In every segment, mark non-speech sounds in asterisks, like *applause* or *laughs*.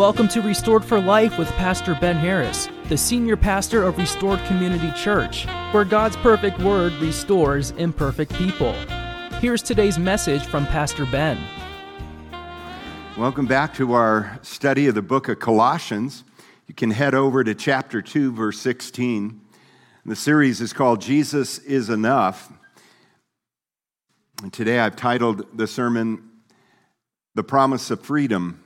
welcome to Restored for Life with Pastor Ben Harris, the senior pastor of Restored Community Church, where God's perfect word restores imperfect people. Here's today's message from Pastor Ben. Welcome back to our study of the book of Colossians. You can head over to chapter 2, verse 16. The series is called Jesus is Enough. And today I've titled the sermon, The Promise of Freedom.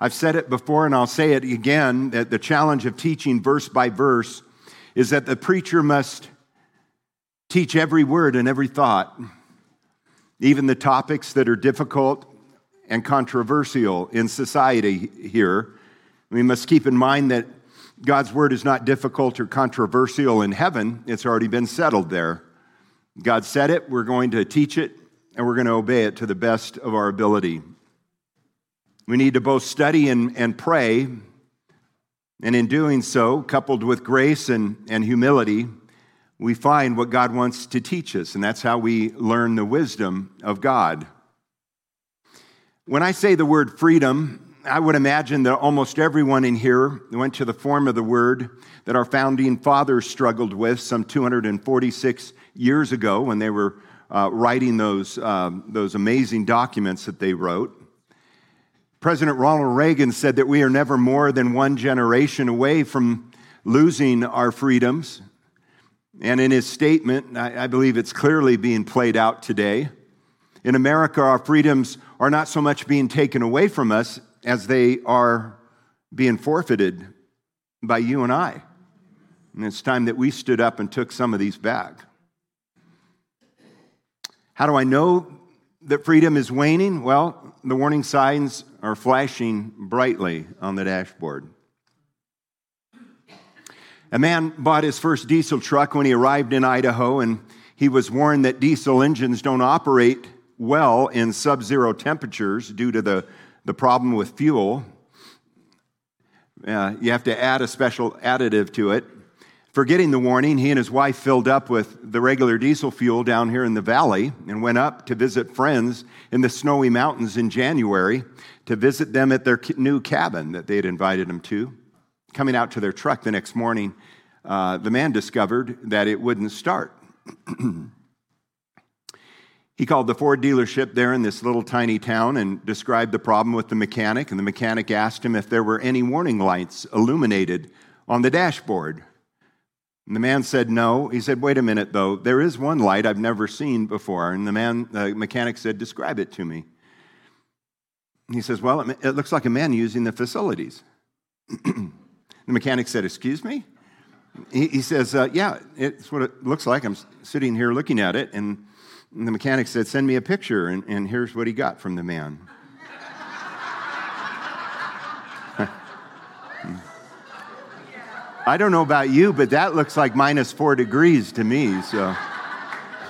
I've said it before and I'll say it again that the challenge of teaching verse by verse is that the preacher must teach every word and every thought, even the topics that are difficult and controversial in society here. We must keep in mind that God's word is not difficult or controversial in heaven, it's already been settled there. God said it, we're going to teach it, and we're going to obey it to the best of our ability. We need to both study and, and pray, and in doing so, coupled with grace and, and humility, we find what God wants to teach us, and that's how we learn the wisdom of God. When I say the word freedom, I would imagine that almost everyone in here went to the form of the word that our founding fathers struggled with some 246 years ago when they were uh, writing those, uh, those amazing documents that they wrote. President Ronald Reagan said that we are never more than one generation away from losing our freedoms. And in his statement, I, I believe it's clearly being played out today. In America, our freedoms are not so much being taken away from us as they are being forfeited by you and I. And it's time that we stood up and took some of these back. How do I know that freedom is waning? Well, the warning signs are flashing brightly on the dashboard. A man bought his first diesel truck when he arrived in Idaho, and he was warned that diesel engines don't operate well in sub zero temperatures due to the, the problem with fuel. Uh, you have to add a special additive to it. Forgetting the warning, he and his wife filled up with the regular diesel fuel down here in the valley and went up to visit friends in the snowy mountains in January to visit them at their new cabin that they had invited him to. Coming out to their truck the next morning, uh, the man discovered that it wouldn't start. *clears throat* he called the Ford dealership there in this little tiny town and described the problem with the mechanic. And the mechanic asked him if there were any warning lights illuminated on the dashboard. And the man said no. He said, Wait a minute, though. There is one light I've never seen before. And the man, the mechanic said, Describe it to me. He says, Well, it looks like a man using the facilities. *clears throat* the mechanic said, Excuse me? He, he says, uh, Yeah, it's what it looks like. I'm sitting here looking at it. And the mechanic said, Send me a picture. And, and here's what he got from the man. I don't know about you, but that looks like minus four degrees to me, so.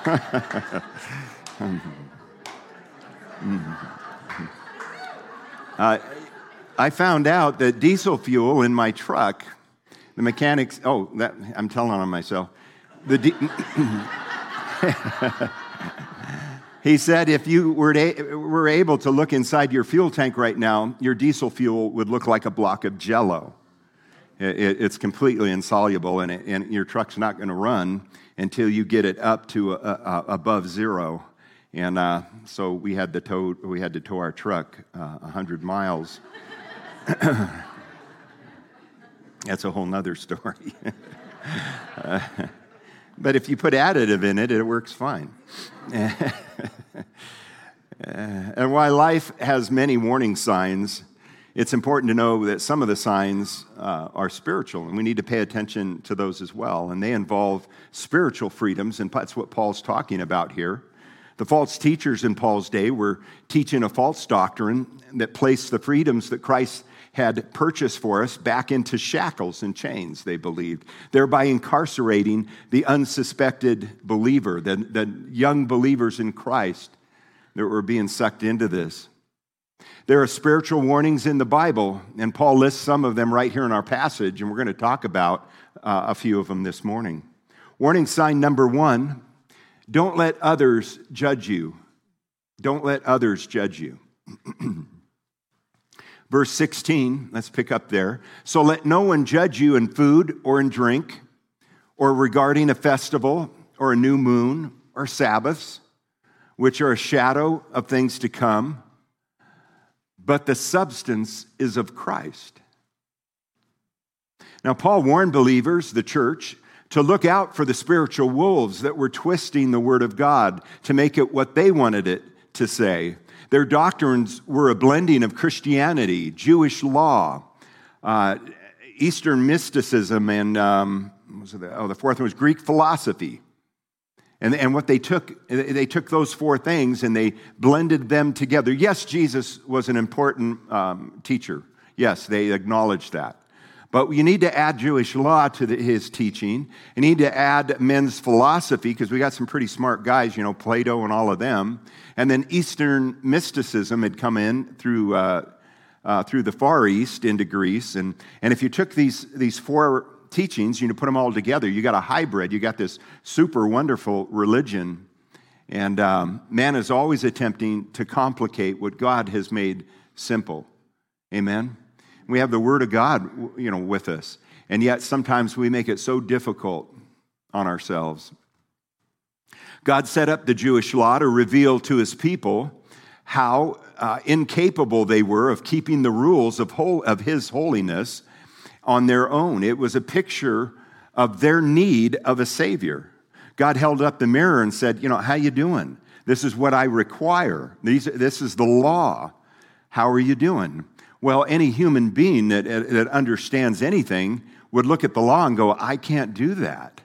*laughs* uh, I found out that diesel fuel in my truck, the mechanics, oh, that, I'm telling on myself. The *laughs* he said if you were, to, were able to look inside your fuel tank right now, your diesel fuel would look like a block of jello. It, it's completely insoluble, and, it, and, your truck's not going to run until you get it up to a, a, above zero. And uh, so we had, to tow, we had to tow our truck uh, 100 miles. *coughs* That's a whole nother story. *laughs* uh, but if you put additive in it, it works fine. *laughs* and while life has many warning signs, it's important to know that some of the signs uh, are spiritual, and we need to pay attention to those as well. And they involve spiritual freedoms, and that's what Paul's talking about here. The false teachers in Paul's day were teaching a false doctrine that placed the freedoms that Christ had purchased for us back into shackles and chains, they believed, thereby incarcerating the unsuspected believer, the, the young believers in Christ that were being sucked into this. There are spiritual warnings in the Bible, and Paul lists some of them right here in our passage, and we're going to talk about uh, a few of them this morning. Warning sign number one don't let others judge you. Don't let others judge you. *clears throat* Verse 16, let's pick up there. So let no one judge you in food or in drink, or regarding a festival or a new moon or Sabbaths, which are a shadow of things to come, but the substance is of Christ. Now, Paul warned believers, the church, to look out for the spiritual wolves that were twisting the word of God to make it what they wanted it to say. Their doctrines were a blending of Christianity, Jewish law, uh, Eastern mysticism, and um, the, oh, the fourth one was Greek philosophy. And, and what they took, they took those four things and they blended them together. Yes, Jesus was an important um, teacher. Yes, they acknowledged that. But you need to add Jewish law to the, his teaching. You need to add men's philosophy, because we got some pretty smart guys, you know, Plato and all of them. And then Eastern mysticism had come in through, uh, uh, through the Far East into Greece. And, and if you took these, these four teachings, you know, put them all together, you got a hybrid. You got this super wonderful religion. And um, man is always attempting to complicate what God has made simple. Amen? We have the Word of God, you know, with us. And yet sometimes we make it so difficult on ourselves. God set up the Jewish law to reveal to his people how uh, incapable they were of keeping the rules of, whole, of his holiness on their own. It was a picture of their need of a savior. God held up the mirror and said, "You know, how you doing? This is what I require. These, this is the law. How are you doing?" Well, any human being that, that understands anything would look at the law and go, I can't do that.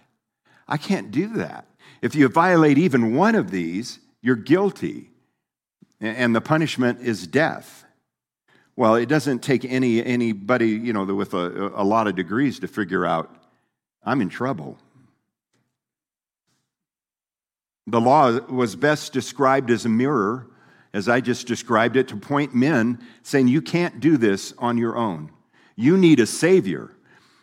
I can't do that. If you violate even one of these, you're guilty, and the punishment is death. Well, it doesn't take any, anybody, you know, with a, a lot of degrees to figure out I'm in trouble. The law was best described as a mirror as I just described it, to point men saying, You can't do this on your own. You need a Savior.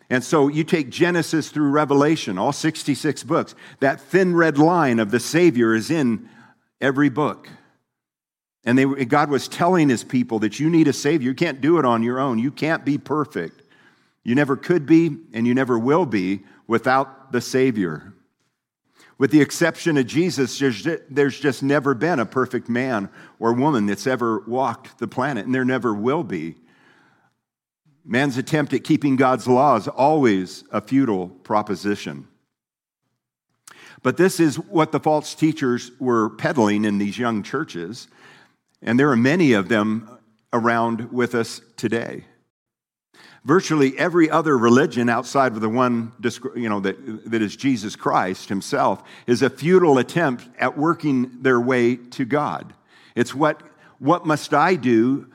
And so you take Genesis through Revelation, all 66 books, that thin red line of the Savior is in every book. And they, God was telling his people that you need a Savior. You can't do it on your own. You can't be perfect. You never could be, and you never will be without the Savior. With the exception of Jesus, there's just never been a perfect man or woman that's ever walked the planet, and there never will be. Man's attempt at keeping God's law is always a futile proposition. But this is what the false teachers were peddling in these young churches, and there are many of them around with us today. Virtually every other religion outside of the one you know, that, that is Jesus Christ himself is a futile attempt at working their way to God. It's what, what must I do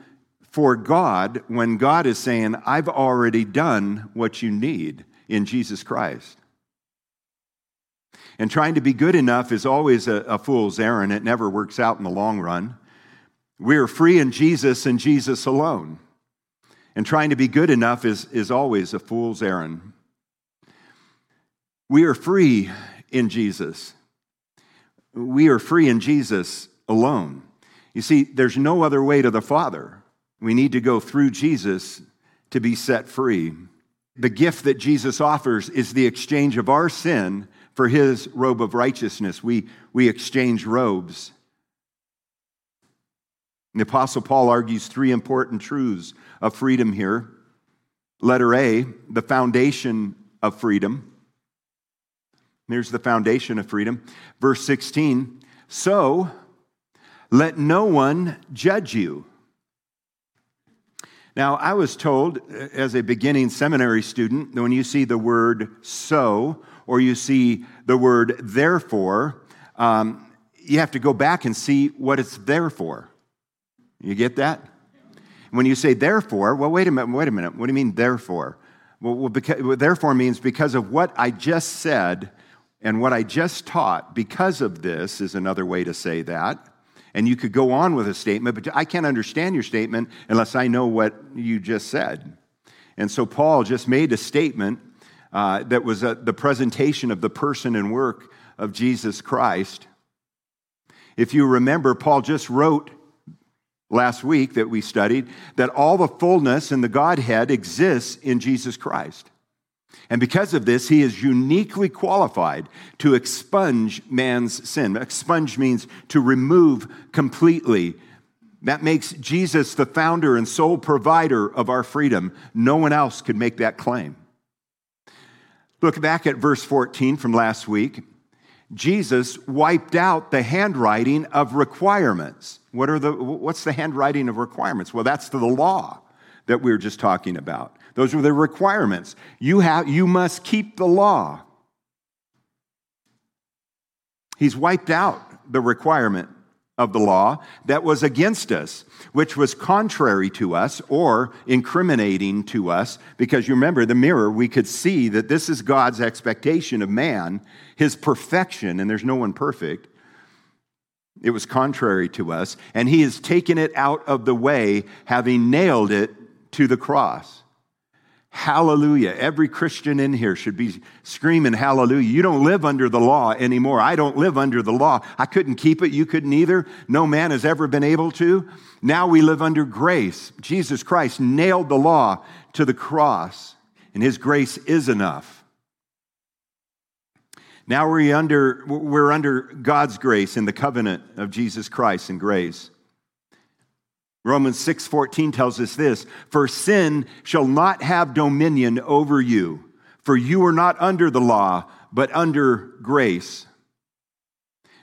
for God when God is saying, I've already done what you need in Jesus Christ. And trying to be good enough is always a, a fool's errand. It never works out in the long run. We are free in Jesus and Jesus alone. And trying to be good enough is, is always a fool's errand. We are free in Jesus. We are free in Jesus alone. You see, there's no other way to the Father. We need to go through Jesus to be set free. The gift that Jesus offers is the exchange of our sin for his robe of righteousness. We, we exchange robes. The Apostle Paul argues three important truths of freedom here. Letter A, the foundation of freedom. Here's the foundation of freedom. Verse 16 So let no one judge you. Now, I was told as a beginning seminary student that when you see the word so or you see the word therefore, um, you have to go back and see what it's there for. You get that? When you say therefore, well, wait a minute, wait a minute. What do you mean therefore? Well, well, because, well, therefore means because of what I just said and what I just taught, because of this is another way to say that. And you could go on with a statement, but I can't understand your statement unless I know what you just said. And so Paul just made a statement uh, that was a, the presentation of the person and work of Jesus Christ. If you remember, Paul just wrote last week that we studied that all the fullness in the Godhead exists in Jesus Christ. And because of this, he is uniquely qualified to expunge man's sin. Expunge means to remove completely. That makes Jesus the founder and sole provider of our freedom. No one else could make that claim. Look back at verse 14 from last week. Jesus wiped out the handwriting of requirements. What are the, what's the handwriting of requirements? Well, that's the law that we were just talking about. Those were the requirements. You, have, you must keep the law. He's wiped out the requirement of the law that was against us, which was contrary to us or incriminating to us. Because you remember the mirror, we could see that this is God's expectation of man, his perfection, and there's no one perfect. It was contrary to us, and he has taken it out of the way, having nailed it to the cross. Hallelujah. Every Christian in here should be screaming hallelujah. You don't live under the law anymore. I don't live under the law. I couldn't keep it. You couldn't either. No man has ever been able to. Now we live under grace. Jesus Christ nailed the law to the cross, and his grace is enough. Now we're under, we're under God's grace in the covenant of Jesus Christ and grace. Romans 6:14 tells us this, "For sin shall not have dominion over you, for you are not under the law, but under grace."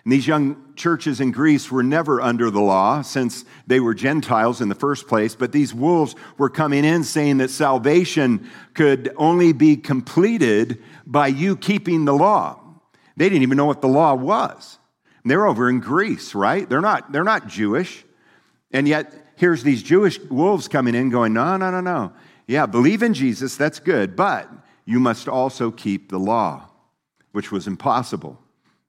And these young churches in Greece were never under the law since they were Gentiles in the first place, but these wolves were coming in saying that salvation could only be completed by you keeping the law. They didn't even know what the law was. And they're over in Greece, right? They're not, they're not Jewish. And yet here's these Jewish wolves coming in going, no, no, no, no. Yeah, believe in Jesus, that's good, but you must also keep the law, which was impossible,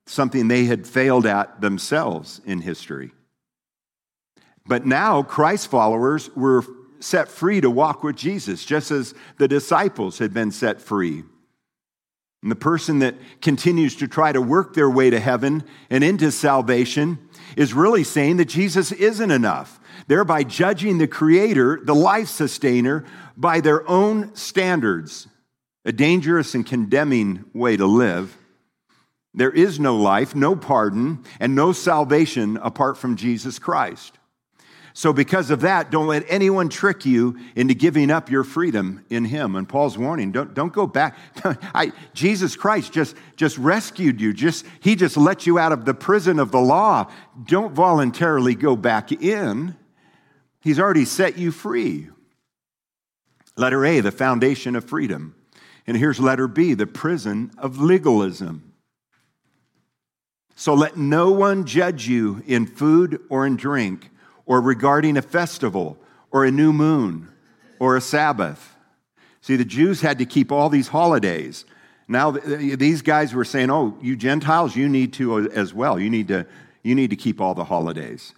something they had failed at themselves in history. But now Christ followers were set free to walk with Jesus, just as the disciples had been set free. And the person that continues to try to work their way to heaven and into salvation is really saying that Jesus isn't enough, thereby judging the Creator, the life sustainer, by their own standards. A dangerous and condemning way to live. There is no life, no pardon, and no salvation apart from Jesus Christ. So, because of that, don't let anyone trick you into giving up your freedom in Him. And Paul's warning don't, don't go back. *laughs* I, Jesus Christ just, just rescued you, just, He just let you out of the prison of the law. Don't voluntarily go back in. He's already set you free. Letter A, the foundation of freedom. And here's letter B, the prison of legalism. So let no one judge you in food or in drink or regarding a festival or a new moon or a Sabbath. See, the Jews had to keep all these holidays. Now, these guys were saying, oh, you Gentiles, you need to uh, as well. You need to, you need to keep all the holidays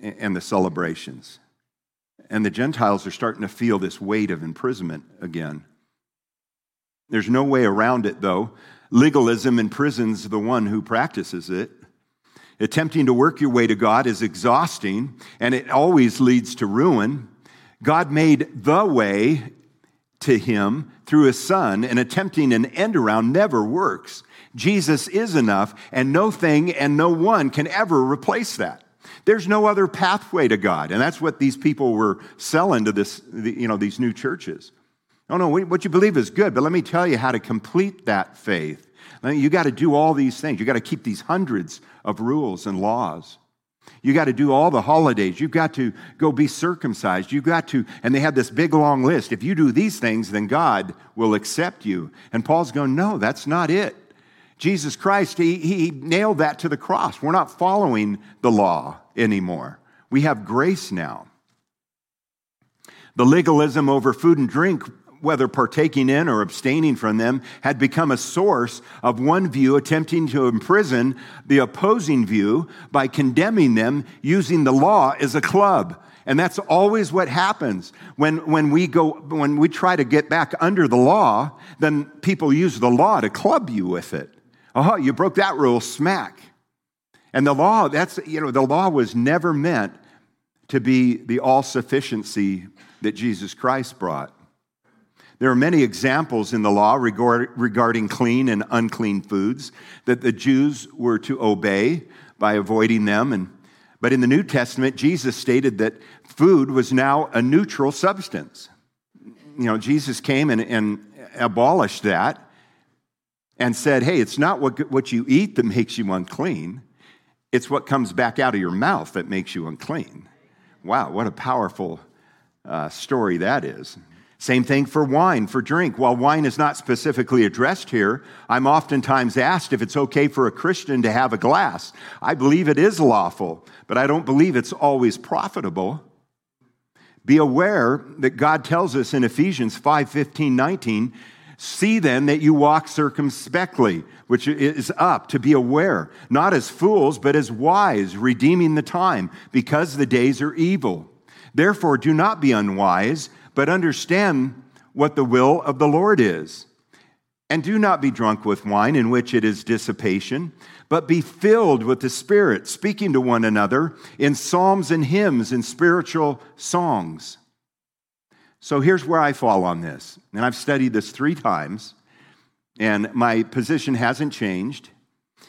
and the celebrations. And the Gentiles are starting to feel this weight of imprisonment again. There's no way around it, though. Legalism imprisons the one who practices it. Attempting to work your way to God is exhausting and it always leads to ruin. God made the way to him through his son, and attempting an end around never works. Jesus is enough, and no thing and no one can ever replace that. There's no other pathway to God, and that's what these people were selling to this, you know, these new churches. Oh no, what you believe is good, but let me tell you how to complete that faith. You got to do all these things. You got to keep these hundreds of rules and laws. You got to do all the holidays. You've got to go be circumcised. You've got to, and they had this big long list. If you do these things, then God will accept you. And Paul's going, no, that's not it. Jesus Christ, he, he nailed that to the cross. We're not following the law anymore. We have grace now. The legalism over food and drink whether partaking in or abstaining from them, had become a source of one view attempting to imprison the opposing view by condemning them using the law as a club. And that's always what happens when, when we go, when we try to get back under the law, then people use the law to club you with it. Oh, you broke that rule, smack. And the law, that's, you know, the law was never meant to be the all sufficiency that Jesus Christ brought. There are many examples in the law regarding clean and unclean foods that the Jews were to obey by avoiding them. And, but in the New Testament, Jesus stated that food was now a neutral substance. You know, Jesus came and, and abolished that and said, hey, it's not what, what you eat that makes you unclean, it's what comes back out of your mouth that makes you unclean. Wow, what a powerful uh, story that is. Same thing for wine, for drink. While wine is not specifically addressed here, I'm oftentimes asked if it's okay for a Christian to have a glass. I believe it is lawful, but I don't believe it's always profitable. Be aware that God tells us in Ephesians 5 15, 19, see then that you walk circumspectly, which is up, to be aware, not as fools, but as wise, redeeming the time, because the days are evil. Therefore, do not be unwise, but understand what the will of the Lord is. And do not be drunk with wine, in which it is dissipation, but be filled with the Spirit, speaking to one another in psalms and hymns and spiritual songs. So here's where I fall on this. And I've studied this three times, and my position hasn't changed.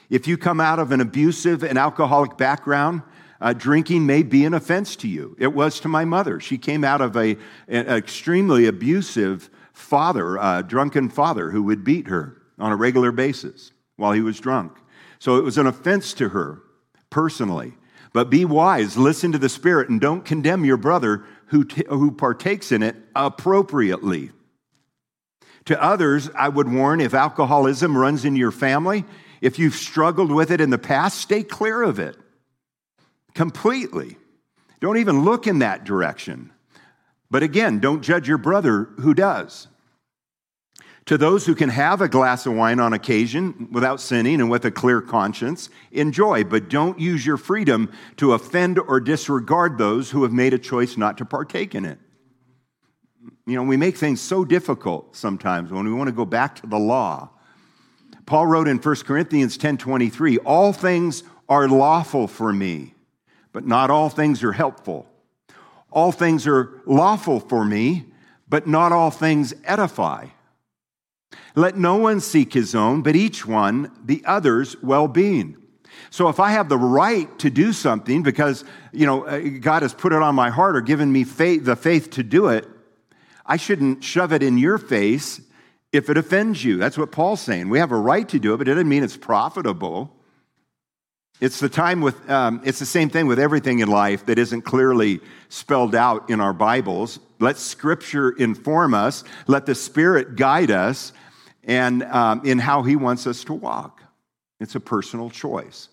If you come out of an abusive and alcoholic background, uh, drinking may be an offense to you. It was to my mother. She came out of a, an extremely abusive father, a drunken father who would beat her on a regular basis while he was drunk. So it was an offense to her personally. But be wise, listen to the Spirit, and don't condemn your brother who, t- who partakes in it appropriately. To others, I would warn if alcoholism runs in your family, if you've struggled with it in the past, stay clear of it completely. Don't even look in that direction. But again, don't judge your brother who does. To those who can have a glass of wine on occasion without sinning and with a clear conscience, enjoy, but don't use your freedom to offend or disregard those who have made a choice not to partake in it. You know, we make things so difficult sometimes when we want to go back to the law. Paul wrote in 1 Corinthians 10:23, "All things are lawful for me, but not all things are helpful. All things are lawful for me, but not all things edify. Let no one seek his own, but each one the other's well being. So if I have the right to do something because, you know, uh, God has put it on my heart or given me faith, the faith to do it, I shouldn't shove it in your face if it offends you. That's what Paul's saying. We have a right to do it, but it doesn't mean it's profitable. It's the time with, um, it's the same thing with everything in life that isn't clearly spelled out in our Bibles. Let Scripture inform us, let the Spirit guide us, and um, in how He wants us to walk. It's a personal choice.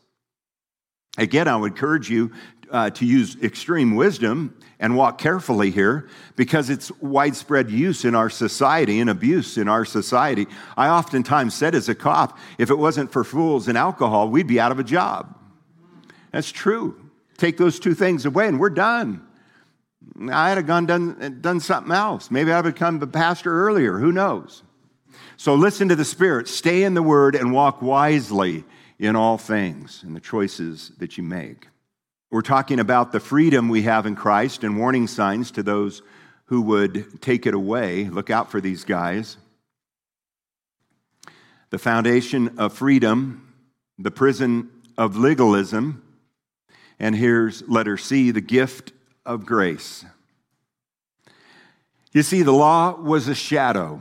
Again, I would encourage you uh, to use extreme wisdom and walk carefully here because it's widespread use in our society and abuse in our society. I oftentimes said as a cop, if it wasn't for fools and alcohol, we'd be out of a job. That's true. Take those two things away and we're done. I had a gone done, done something else. Maybe I would become a pastor earlier. Who knows? So listen to the Spirit, stay in the Word, and walk wisely in all things in the choices that you make. We're talking about the freedom we have in Christ and warning signs to those who would take it away. Look out for these guys. The foundation of freedom, the prison of legalism, and here's letter C the gift of grace. You see, the law was a shadow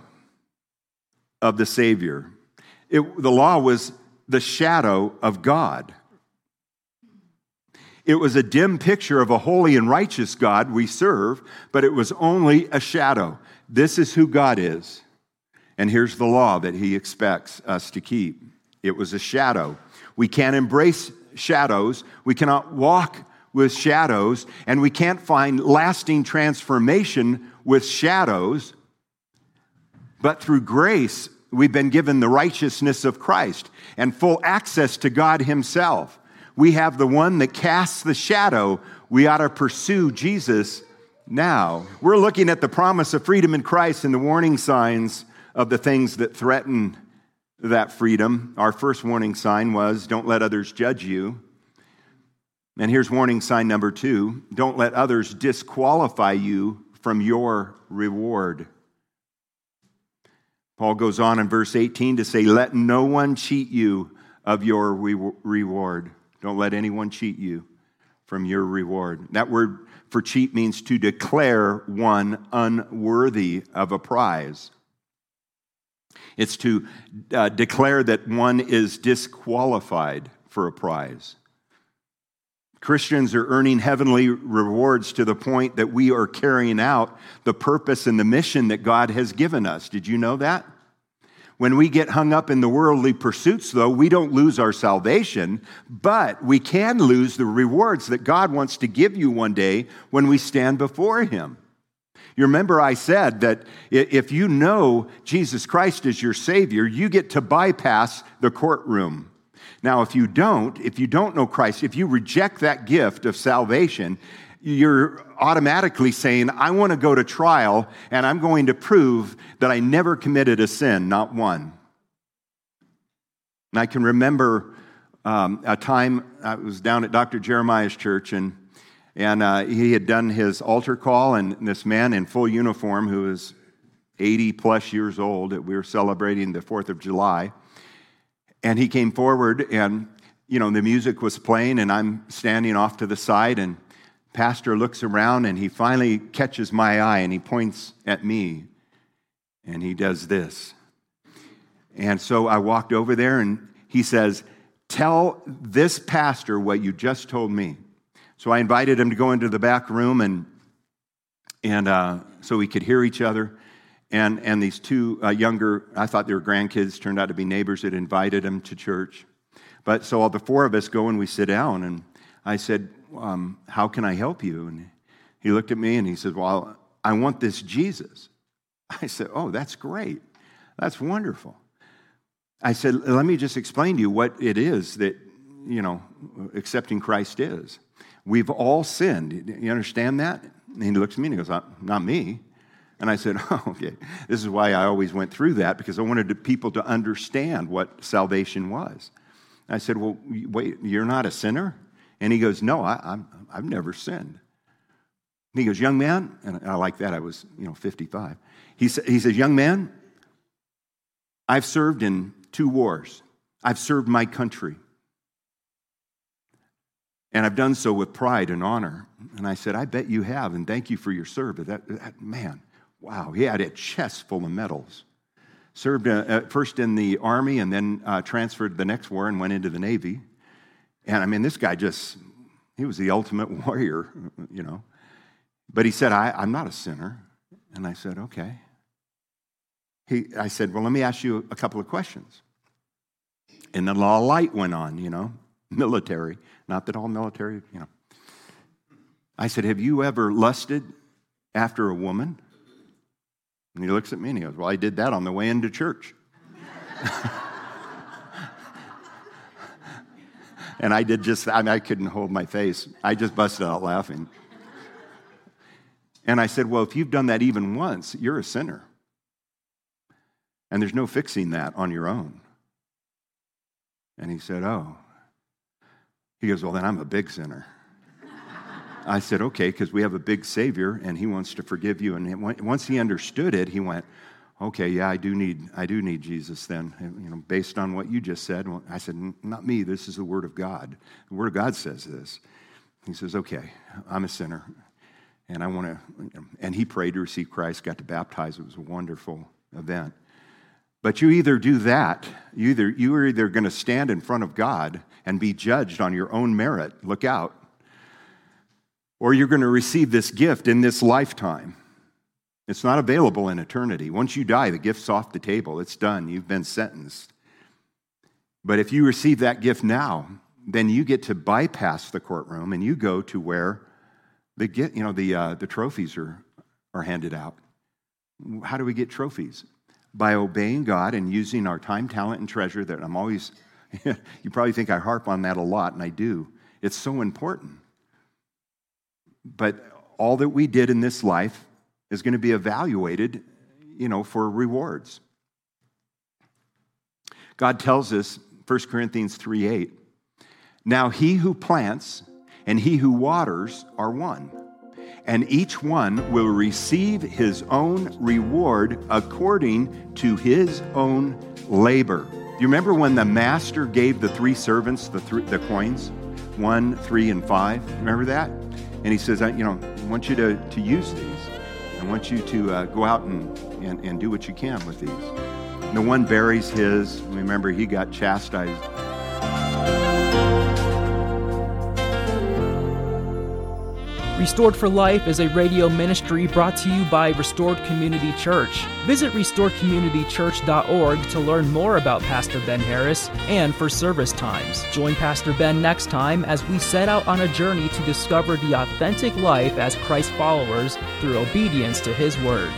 of the Savior, it, the law was the shadow of God. It was a dim picture of a holy and righteous God we serve, but it was only a shadow. This is who God is. And here's the law that he expects us to keep it was a shadow. We can't embrace shadows, we cannot walk with shadows, and we can't find lasting transformation with shadows. But through grace, we've been given the righteousness of Christ and full access to God Himself we have the one that casts the shadow. We ought to pursue Jesus now. We're looking at the promise of freedom in Christ and the warning signs of the things that threaten that freedom. Our first warning sign was don't let others judge you. And here's warning sign number two don't let others disqualify you from your reward. Paul goes on in verse 18 to say, Let no one cheat you of your re- reward. Don't let anyone cheat you from your reward. That word for cheat means to declare one unworthy of a prize. It's to uh, declare that one is disqualified for a prize. Christians are earning heavenly rewards to the point that we are carrying out the purpose and the mission that God has given us. Did you know that? When we get hung up in the worldly pursuits, though, we don't lose our salvation, but we can lose the rewards that God wants to give you one day when we stand before Him. You remember I said that if you know Jesus Christ as your Savior, you get to bypass the courtroom. Now, if you don't, if you don't know Christ, if you reject that gift of salvation, you're automatically saying, I want to go to trial and I'm going to prove that I never committed a sin, not one. And I can remember um, a time I was down at Dr. Jeremiah's church and, and uh, he had done his altar call, and this man in full uniform who was 80 plus years old, we were celebrating the 4th of July. And he came forward, and you know, the music was playing, and I'm standing off to the side, and pastor looks around, and he finally catches my eye, and he points at me, and he does this. And so I walked over there, and he says, Tell this pastor what you just told me. So I invited him to go into the back room, and, and uh, so we could hear each other. And, and these two uh, younger, I thought they were grandkids, turned out to be neighbors that invited him to church. But so all the four of us go and we sit down, and I said, um, How can I help you? And he looked at me and he said, Well, I want this Jesus. *laughs* I said, Oh, that's great. That's wonderful. I said, Let me just explain to you what it is that, you know, accepting Christ is. We've all sinned. You understand that? And he looks at me and he goes, Not me. And I said, *laughs* oh, okay, this is why I always went through that, because I wanted people to understand what salvation was. I said, well, wait, you're not a sinner? And he goes, no, I, i have never sinned. he goes, young man, and I like that, I was, you know, 55. He, sa- he says, young man, I've served in two wars. I've served my country. And I've done so with pride and honor. And I said, I bet you have, and thank you for your service. That, that man, Wow, he had a chest full of medals. Served uh, first in the army and then uh, transferred the next war and went into the Navy. And I mean, this guy just, he was the ultimate *laughs* warrior, you know. But he said, I, I'm not a sinner. And I said, okay. He, I said, well, let me ask you a couple of questions. And then law light went on, you know, *laughs* military. Not that all military, you know. I said, have you ever lusted after a woman? And he looks at me and he goes, Well, I did that on the way into church. *laughs* and I did just, I, mean, I couldn't hold my face. I just busted out laughing. And I said, Well, if you've done that even once, you're a sinner. And there's no fixing that on your own. And he said, Oh. He goes, Well, then I'm a big sinner. I said, okay, because we have a big Savior and He wants to forgive you. And once he understood it, he went, okay, yeah, I do need, I do need Jesus then. You know, based on what you just said, I said, not me. This is the Word of God. The Word of God says this. He says, okay, I'm a sinner, and I want to. And he prayed to receive Christ, got to baptize. It was a wonderful event. But you either do that, you either you are either going to stand in front of God and be judged on your own merit. Look out or you're going to receive this gift in this lifetime. It's not available in eternity. Once you die, the gift's off the table. It's done. You've been sentenced. But if you receive that gift now, then you get to bypass the courtroom and you go to where the get, you know, the, uh, the trophies are, are handed out. How do we get trophies? By obeying God and using our time, talent, and treasure that I'm always, *laughs* you probably think I harp on that a lot, and I do. It's so important. But all that we did in this life is going to be evaluated, you know, for rewards. God tells us, 1 Corinthians 3 8, now he who plants and he who waters are one. And each one will receive his own reward according to his own labor. You remember when the master gave the three servants the, th- the coins? One, three, and five. Remember that? And he says, I, you know, I want you to, to use these. I want you to uh, go out and, and, and do what you can with these. No one buries his. Remember, he got chastised Restored for Life is a radio ministry brought to you by Restored Community Church. Visit restoredcommunitychurch.org to learn more about Pastor Ben Harris and for service times. Join Pastor Ben next time as we set out on a journey to discover the authentic life as Christ followers through obedience to his word.